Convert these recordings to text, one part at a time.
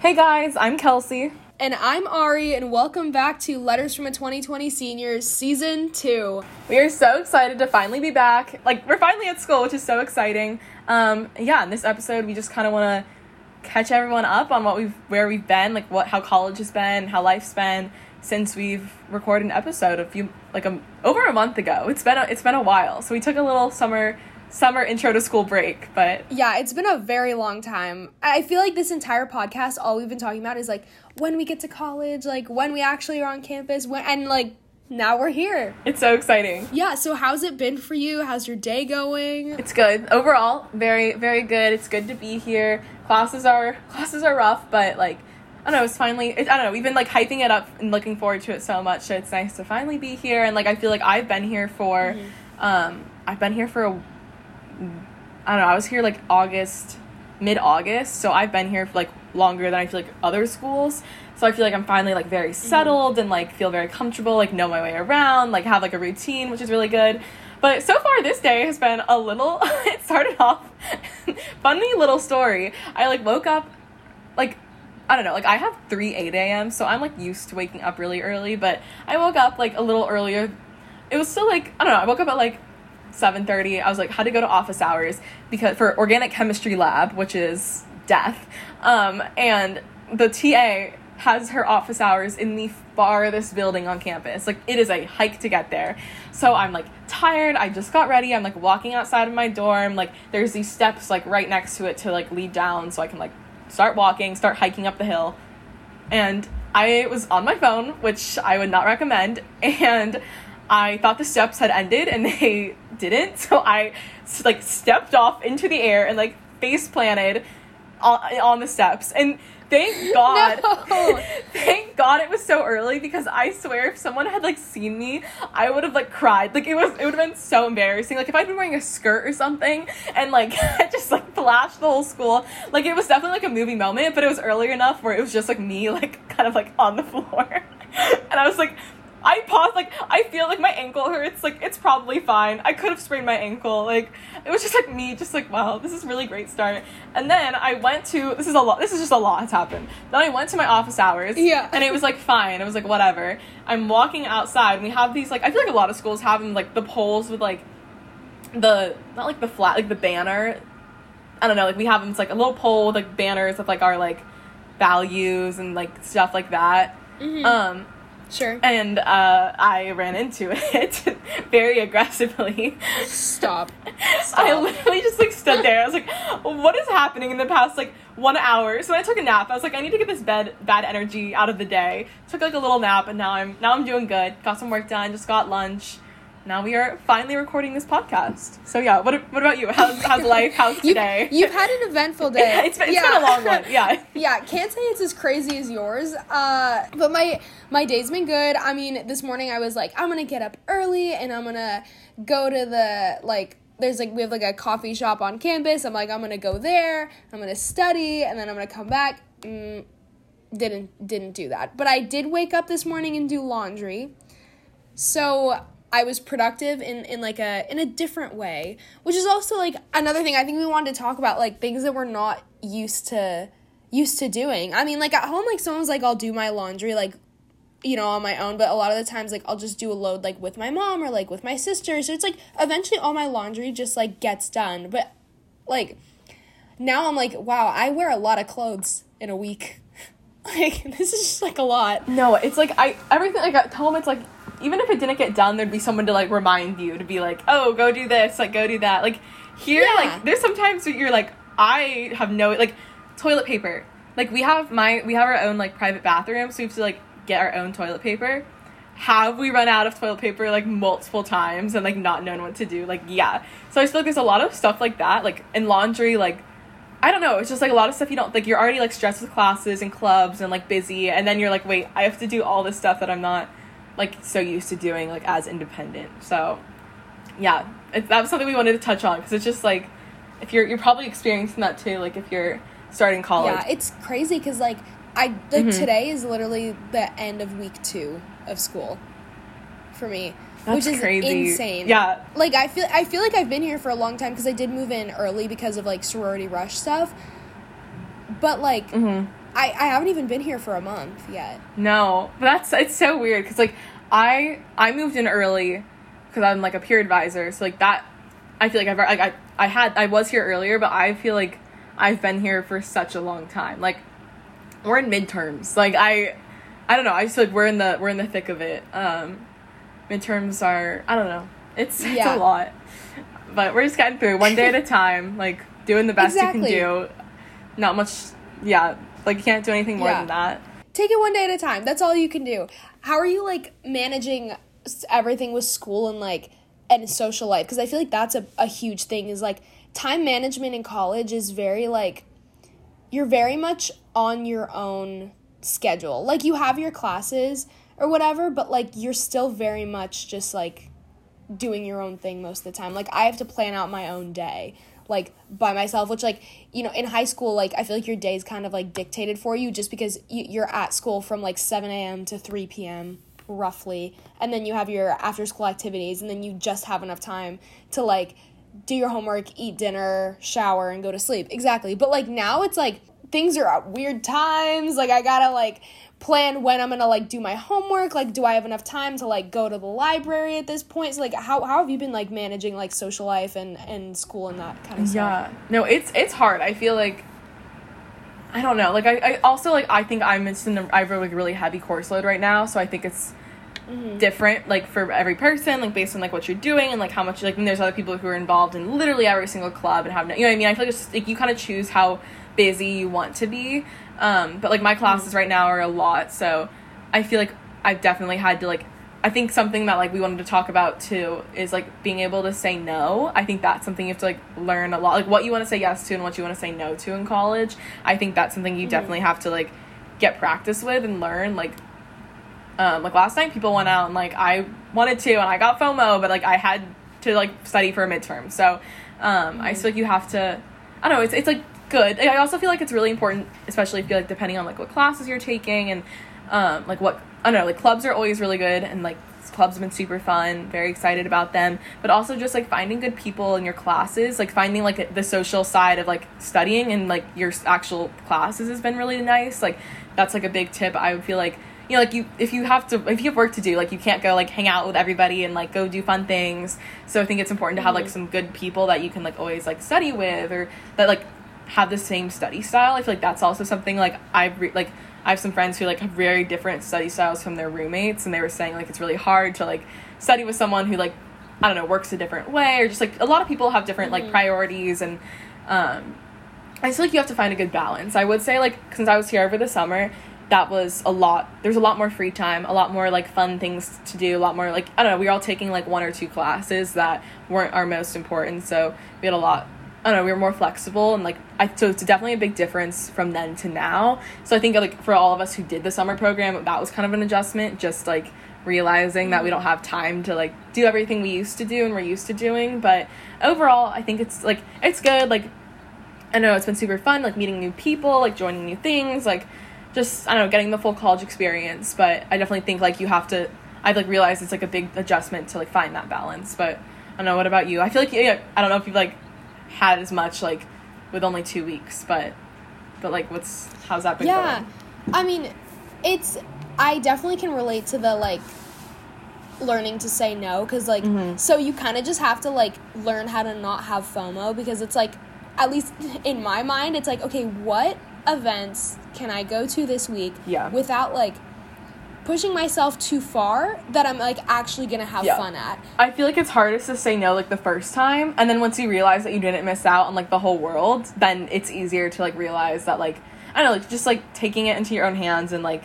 Hey guys, I'm Kelsey. And I'm Ari, and welcome back to Letters from a 2020 Seniors Season 2. We are so excited to finally be back. Like, we're finally at school, which is so exciting. Um, yeah, in this episode, we just kind of want to catch everyone up on what we've, where we've been, like what, how college has been, how life's been since we've recorded an episode a few, like a, over a month ago. It's been a, it's been a while. So we took a little summer summer intro to school break, but yeah, it's been a very long time. I feel like this entire podcast, all we've been talking about is like when we get to college, like when we actually are on campus, when and like now we're here. It's so exciting. Yeah, so how's it been for you? How's your day going? It's good. Overall, very very good. It's good to be here. Classes are classes are rough, but like I don't know, it's finally it, I don't know, we've been like hyping it up and looking forward to it so much. So it's nice to finally be here and like I feel like I've been here for mm-hmm. um I've been here for a I don't know, I was here like August, mid August, so I've been here for like longer than I feel like other schools. So I feel like I'm finally like very mm-hmm. settled and like feel very comfortable, like know my way around, like have like a routine, which is really good. But so far this day has been a little it started off funny little story. I like woke up like I don't know, like I have three 8 a.m. so I'm like used to waking up really early, but I woke up like a little earlier. It was still like I don't know, I woke up at like 7.30 i was like how to go to office hours? Because for organic chemistry lab which is death um, and the ta has her office hours in the farthest building on campus. Like it is a hike to get there. So i'm like tired. I just got ready. I'm like walking outside of my dorm. Like there's these steps like right next to it to like lead down so i can like start walking start hiking up the hill. And i was on my phone which i would not recommend. And I thought the steps had ended and they didn't. So I like stepped off into the air and like face planted on, on the steps. And thank God, no. thank God it was so early because I swear if someone had like seen me, I would have like cried. Like it was, it would have been so embarrassing. Like if I'd been wearing a skirt or something and like I just like flashed the whole school. Like it was definitely like a movie moment, but it was early enough where it was just like me like kind of like on the floor. and I was like, I paused, like, I feel like my ankle hurts. Like, it's probably fine. I could have sprained my ankle. Like, it was just like me, just like, wow, this is really great start. And then I went to, this is a lot, this is just a lot has happened. Then I went to my office hours. Yeah. And it was like fine. It was like, whatever. I'm walking outside and we have these, like, I feel like a lot of schools have them, like, the poles with, like, the, not like the flat, like the banner. I don't know, like, we have them, it's like a little pole with, like, banners with, like, our, like, values and, like, stuff like that. Mm-hmm. Um, Sure. And uh, I ran into it very aggressively. Stop. Stop. I literally just like stood there. I was like, "What is happening in the past like one hour?" So I took a nap. I was like, "I need to get this bad bad energy out of the day." Took like a little nap, and now I'm now I'm doing good. Got some work done. Just got lunch now we are finally recording this podcast. So yeah, what what about you? How's how's life? How's today? You've, you've had an eventful day. it's been, it's yeah. been a long one. Yeah. yeah, can't say it's as crazy as yours. Uh, but my my day's been good. I mean, this morning I was like, I'm gonna get up early and I'm gonna go to the like there's like we have like a coffee shop on campus. I'm like I'm gonna go there. I'm gonna study and then I'm gonna come back. Mm, didn't didn't do that, but I did wake up this morning and do laundry. So I was productive in, in like a in a different way, which is also like another thing I think we wanted to talk about like things that we're not used to used to doing. I mean, like at home like someone's like I'll do my laundry like you know on my own, but a lot of the times like I'll just do a load like with my mom or like with my sister. So it's like eventually all my laundry just like gets done. But like now I'm like, wow, I wear a lot of clothes in a week. like this is just like a lot. No, it's like I everything like at home it's like even if it didn't get done, there'd be someone to like remind you to be like, oh, go do this, like go do that. Like here, yeah. like there's sometimes where you're like, I have no like toilet paper. Like we have my we have our own like private bathroom, so we have to like get our own toilet paper. Have we run out of toilet paper like multiple times and like not known what to do? Like yeah. So I feel like there's a lot of stuff like that, like in laundry, like I don't know. It's just like a lot of stuff you don't like. You're already like stressed with classes and clubs and like busy, and then you're like, wait, I have to do all this stuff that I'm not like so used to doing like as independent. So yeah, it, that was something we wanted to touch on because it's just like if you're you're probably experiencing that too. Like if you're starting college. Yeah, it's crazy because like I like mm-hmm. today is literally the end of week two of school for me. That's which is crazy. insane. Yeah. Like I feel I feel like I've been here for a long time because I did move in early because of like sorority rush stuff. But like mm-hmm I, I haven't even been here for a month yet. No, but that's it's so weird because like I I moved in early because I'm like a peer advisor, so like that I feel like I've like I I had I was here earlier, but I feel like I've been here for such a long time. Like we're in midterms. Like I I don't know. I just feel like we're in the we're in the thick of it. Um, midterms are I don't know. It's it's a lot, but we're just getting through one day at a time. Like doing the best Exactly. you can do. Not much. Yeah. Like you can't do anything more Yeah. than that. Take it one day at a time. That's all you can do. How are you like managing everything with school and like and social life? Because I feel like that's a, a huge thing. Is like time management in college is very like you're very much on your own schedule. Like you have your classes or whatever, but like you're still very much just like doing your own thing most of the time. Like I have to plan out my own day like by myself which like you know in high school like i feel like your day is kind of like dictated for you just because you, you're at school from like 7 a.m to 3 p.m roughly and then you have your after school activities and then you just have enough time to like do your homework eat dinner shower and go to sleep. Exactly. But like now it's like things are at weird times. Like i gotta like plan when i'm gonna like do my homework like do i have enough time to like go to the library at this point so like how, how have you been like managing like social life and and school and that kind of stuff Yeah. No, it's it's hard. I feel like I don't know. Like I, I also like I think I'm in I have a like really heavy course load right now, so I think it's Mm-hmm. different like for every person, like based on like what you're doing and like how much like and there's other people who are involved in literally every single club and have no, you know what I mean? I feel like it's like you kind of choose how busy you want to be. Um, but like my classes mm-hmm. right now are a lot, so I feel like I've definitely had to like I think something that like we wanted to talk about too is like being able to say no. I think that's something you have to like learn a lot. Like what you want to say yes to and what you want to say no to in college. I think that's something you mm-hmm. definitely have to like get practice with and learn. Like um like last night people went out and like I wanted to and I got FOMO, but like I had to like study for a midterm. So um I feel like you have to I don't know, it's it's like good. I also feel like it's really important, especially if you like depending on like what classes you're taking and um like what I don't know, like clubs are always really good and like clubs have been super fun, very excited about them, but also just like finding good people in your classes, like finding like the social side of like studying and like your actual classes has been really nice. Like that's like a big tip. I would feel like you know, like you if you have to if you have work to do, like you can't go like hang out with everybody and like go do fun things. So I think it's important to have like some good people that you can like always like study with or that like have the same study style. I feel like that's also something like I've re- like I have some friends who like have very different study styles from their roommates, and they were saying like it's really hard to like study with someone who like I don't know works a different way, or just like a lot of people have different like priorities, and um, I feel like you have to find a good balance. I would say like since I was here over the summer, that was a lot. There's a lot more free time, a lot more like fun things to do, a lot more like I don't know. We were all taking like one or two classes that weren't our most important, so we had a lot. I don't know. We were more flexible and like I. So it's definitely a big difference from then to now. So I think like for all of us who did the summer program, that was kind of an adjustment. Just like realizing that we mm-hmm. don't have time to like do everything we used to do and we're used to doing. But overall, I think it's like it's good. Like I know it's been super fun, like meeting new people, like joining new things, like just I don't know, getting the full college experience. But I definitely think like you have to. I've like realized it's like a big adjustment to like find that balance. But I don't know. What about you? I feel like yeah, I don't know if you've like had as much like with only two weeks, but but like what's how's that been yeah going? i mean it's i definitely can relate to the like learning to say no because like Mm-hmm. so you kind of just have to like learn how to not have fomo because it's like at least in my mind it's like okay what events can i go to this week Yeah. without like pushing myself too far that i'm like actually gonna have Yeah. fun at I feel like it's hardest to say no like the first time, and then once you realize that you didn't miss out on like the whole world, then it's easier to like realize that like I don't know, like just like taking it into your own hands and like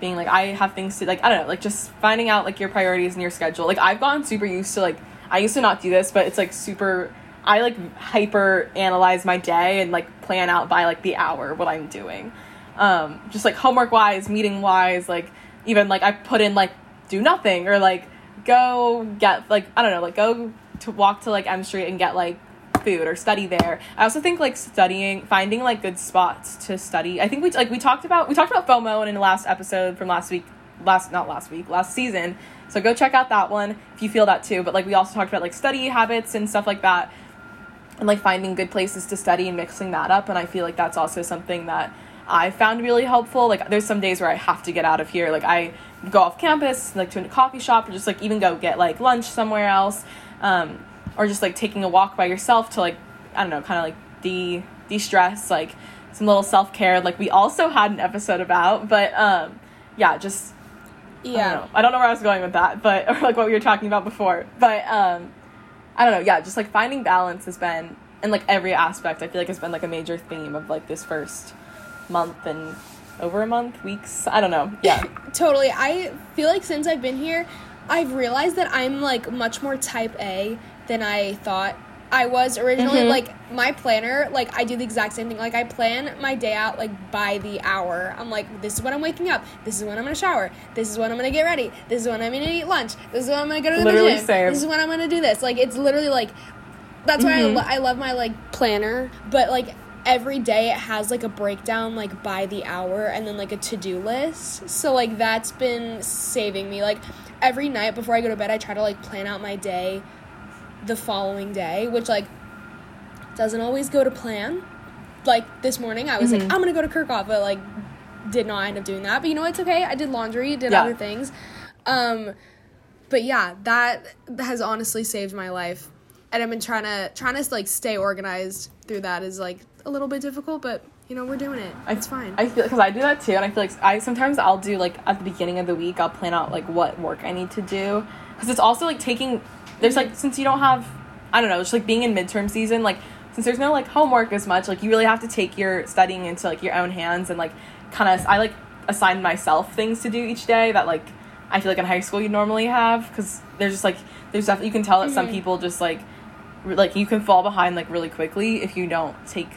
being like I have things to like I don't know, like just finding out like your priorities and your schedule. Like I've gotten super used to like I used to not do this, but it's like super I like hyper analyze my day and like plan out by like the hour what I'm doing. Um just like homework wise, meeting wise, like even like I put in like do nothing or like go get like I don't know, like go to walk to like M Street and get like food or study there. I also think like studying, finding like good spots to study. I think we like we talked about we talked about FOMO in the last episode from last week, last not last week, last season. So go check out that one if you feel that too. But like we also talked about like study habits and stuff like that and like finding good places to study and mixing that up and i feel like that's also something that I found really helpful. Like there's some days where I have to get out of here. Like I go off campus, like to a coffee shop, or just like even go get like lunch somewhere else, um, or just like taking a walk by yourself to like I don't know, kind of like de de stress, like some little self care. Like we also had an episode about, but um, yeah, just I Yeah. don't know. I don't know where I was going with that, but or like what we were talking about before. But um I don't know, yeah, just like finding balance has been in like every aspect, I feel like has been like a major theme of like this first month and over a month, weeks. I don't know. Yeah. Totally. I feel like since I've been here, I've realized that I'm like much more type A than I thought I was originally. Mhm. Like my planner, like I do the exact same thing. Like I plan my day out like by the hour. I'm like, this is when I'm waking up. This is when I'm gonna shower. This is when I'm gonna get ready. This is when I'm gonna eat lunch. This is when I'm gonna go to the Literally gym. same. This is when I'm gonna do this. Like it's literally like that's why I, Mhm. lo- I love my like planner but like every day it has like a breakdown like by the hour and then like a to-do list so like that's been saving me like every night before i go to bed i try to like plan out my day the following day which like doesn't always go to plan. Like this morning i was like Mhm. i'm gonna go to Kerckhoff but like did not end up doing that. But you know it's okay. I did laundry did Yeah. other things. Um but yeah that has honestly saved my life. And i've been trying to trying to like stay organized through that is like a little bit difficult but you know we're doing it. I- it's fine. I feel because I do that too, and I feel like I sometimes I'll do like at the beginning of the week I'll plan out like what work I need to do. Because it's also like taking there's like since you don't have I don't know just like being in midterm season like since there's no like homework as much like you really have to take your studying into like your own hands and like kind of I like assign myself things to do each day that like I feel like in high school you normally have because there's just like there's definitely you can tell that some Mhm. people just like re- like you can fall behind like really quickly if you don't take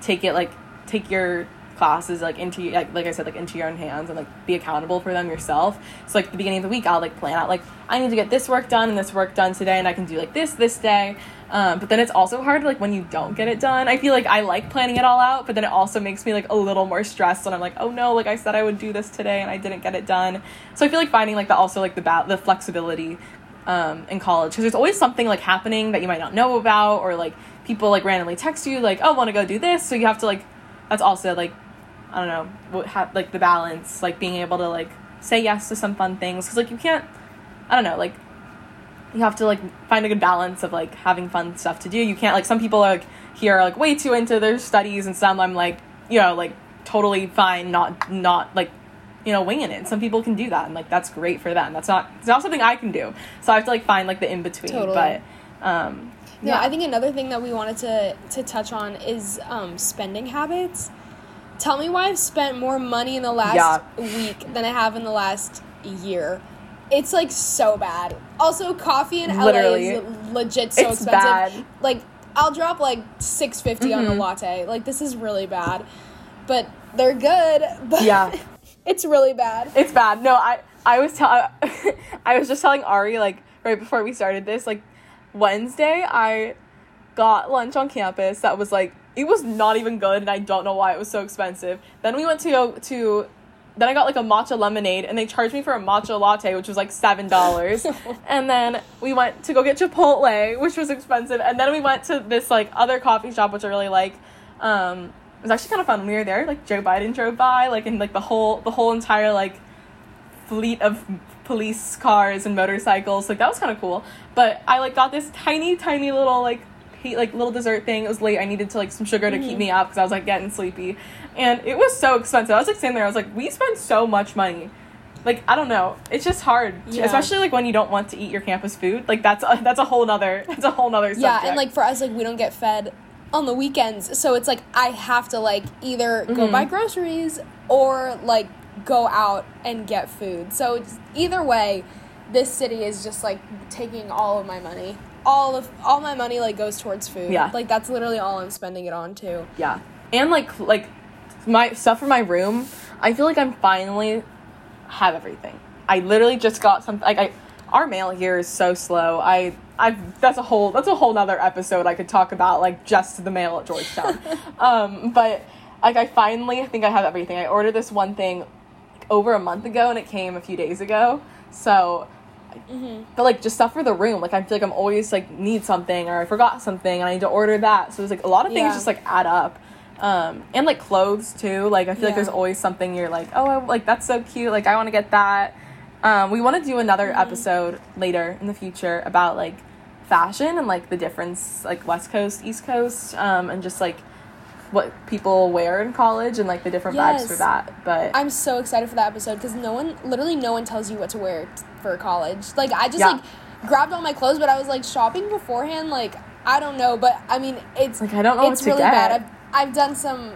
take it like take your classes like into like, like I said like into your own hands and like be accountable for them yourself. So like the beginning of the week I'll like plan out like I need to get this work done and this work done today and I can do like this this day. Um, but then it's also hard like when you don't get it done. I feel like I like planning it all out, but then it also makes me like a little more stressed when I'm like, oh no, like I said I would do this today and I didn't get it done. So I feel like finding like the also like the ba- the flexibility um, in college because there's always something like happening that you might not know about or like people like randomly text you like oh want to go do this so you have to like that's also like i don't know what ha- like the balance like being able to like say yes to some fun things because like you can't i don't know like you have to like find a good balance of like having fun stuff to do. You can't like some people are like here are like way too into their studies and some i'm like you know like totally fine not not like you know winging it. Some people can do that and like that's great for them. That's not it's not something i can do. So i have to like find like the in between Totally. but um Yeah, I think another thing that we wanted to to touch on is um, spending habits. Tell me why I've spent more money in the last Yeah. week than I have in the last year. It's like so bad. Also, coffee in Literally. LA is legit so It's expensive. bad. Like I'll drop like six on a Mhm. latte. Like this is really bad, but they're good. But Yeah. it's really bad. It's bad. No, I I was tell I was just telling Ari like right before we started this like Wednesday I got lunch on campus that was like it was not even good and I don't know why it was so expensive. Then we went to go to then I got like a matcha lemonade and they charged me for a matcha latte which was like seven dollars. and then we went to go get Chipotle which was expensive and then we went to this like other coffee shop which I really like. Um it was actually kind of fun when we were there. Like Joe Biden drove by, like in like the whole the whole entire like fleet of police cars and motorcycles. Like that was kind of cool. But I like got this tiny, tiny little like he like little dessert thing. It was late. I needed to like some sugar to keep me up because I was like getting sleepy, and it was so expensive. I was like sitting there. I was like, we spend so much money. Like I don't know. It's just hard, Yeah. especially like when you don't want to eat your campus food. Like that's a, that's a whole nother that's a whole nother subject. Yeah, and like for us, like we don't get fed on the weekends, so it's like I have to like either go Mhm. buy groceries or like go out and get food. So it's, either way, this city is just like taking all of my money. All of all my money like goes towards food. Yeah. like that's literally all I'm spending it on too. Yeah. And like like my stuff for my room, I feel like I'm finally have everything. I literally just got something like I our mail here is so slow. I I that's a whole that's a whole nother episode I could talk about like just the mail at Georgetown. um but like I finally think I have everything. I ordered this one thing like, over a month ago and it came a few days ago. So but like just stuff for the room like i feel like i'm always like need something or i forgot something and i need to order that so there's like a lot of things Yeah. just like add up Um, and like clothes too. Like I feel like there's always something you're like, oh, I, like that's so cute. Like I want to get that. Um, we want to do another Mm-hmm. episode later in the future about like fashion and like the difference, like West Coast, East Coast, um, and just like what people wear in college and like the different vibes for that. But I'm so excited for that episode because no one, literally no one tells you what to wear t- for college. Like I just Yeah. like grabbed all my clothes, but I was like shopping beforehand. Like I don't know, but I mean it's Like, I don't know it's really bad. I've I've done some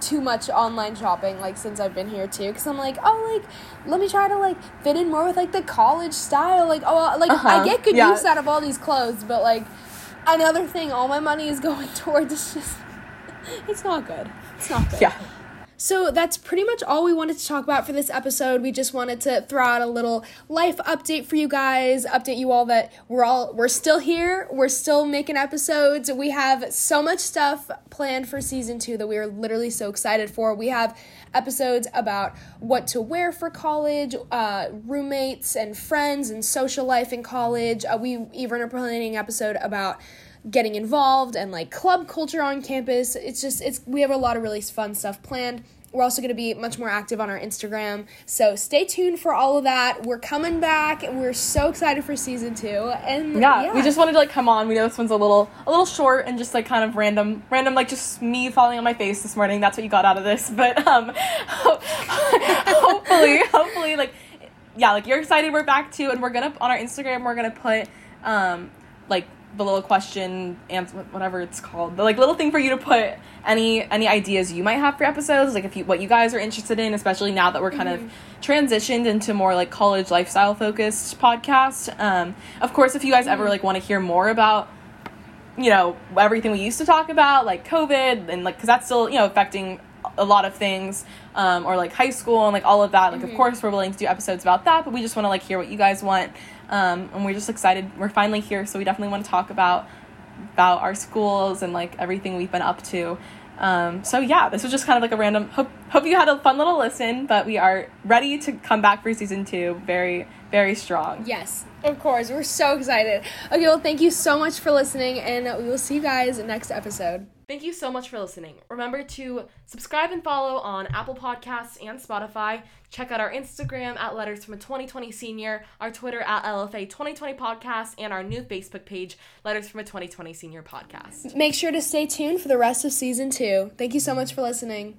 too much online shopping like since I've been here too because I'm like oh like let me try to like fit in more with like the college style like oh like Uh-huh. I get good Yeah. use out of all these clothes but like another thing all my money is going towards just it's not good it's not good yeah. so that's pretty much all we wanted to talk about for this episode. We just wanted to throw out a little life update for you guys, update you all that we're all we're still here, we're still making episodes. We have so much stuff planned for season 2 that we are literally so excited for. We have episodes about what to wear for college, uh, roommates and friends and social life in college. Uh, we even are planning an episode about getting involved and like club culture on campus. It's just it's we have a lot of really fun stuff planned. We're also going to be much more active on our Instagram. So stay tuned for all of that. We're coming back and we're so excited for season 2. And yeah, we just wanted to like come on. We know this one's a little a little short and just like kind of random random like just me falling on my face this morning. That's what you got out of this. But um hopefully hopefully like yeah, like you're excited we're back too and we're going to on our Instagram we're going to put um like the little question answer whatever it's called. The like little thing for you to put any any ideas you might have for episodes like if you what you guys are interested in especially now that we're kind of transitioned into more like college lifestyle focused podcast um of course if you guys ever like want to hear more about you know everything we used to talk about like covid and like because that's still you know affecting a lot of things um, or like high school and like all of that like of course we're willing to do episodes about that but we just want to like hear what you guys want um, and we're just excited we're finally here so we definitely want to talk about about our schools and like everything we've been up to um, so yeah this was just kind of like a random hope hope you had a fun little listen but we are ready to come back for season two very very strong Yes, of course. We're so excited. Okay, well, thank you so much for listening, and we will see you guys next episode. Thank you so much for listening. Remember to subscribe and follow on Apple Podcasts and Spotify. Check out our Instagram at Letters from a 2020 Senior, our Twitter at LFA 2020 Podcast, and our new Facebook page, Letters from a 2020 Senior Podcast. Make sure to stay tuned for the rest of season two. Thank you so much for listening.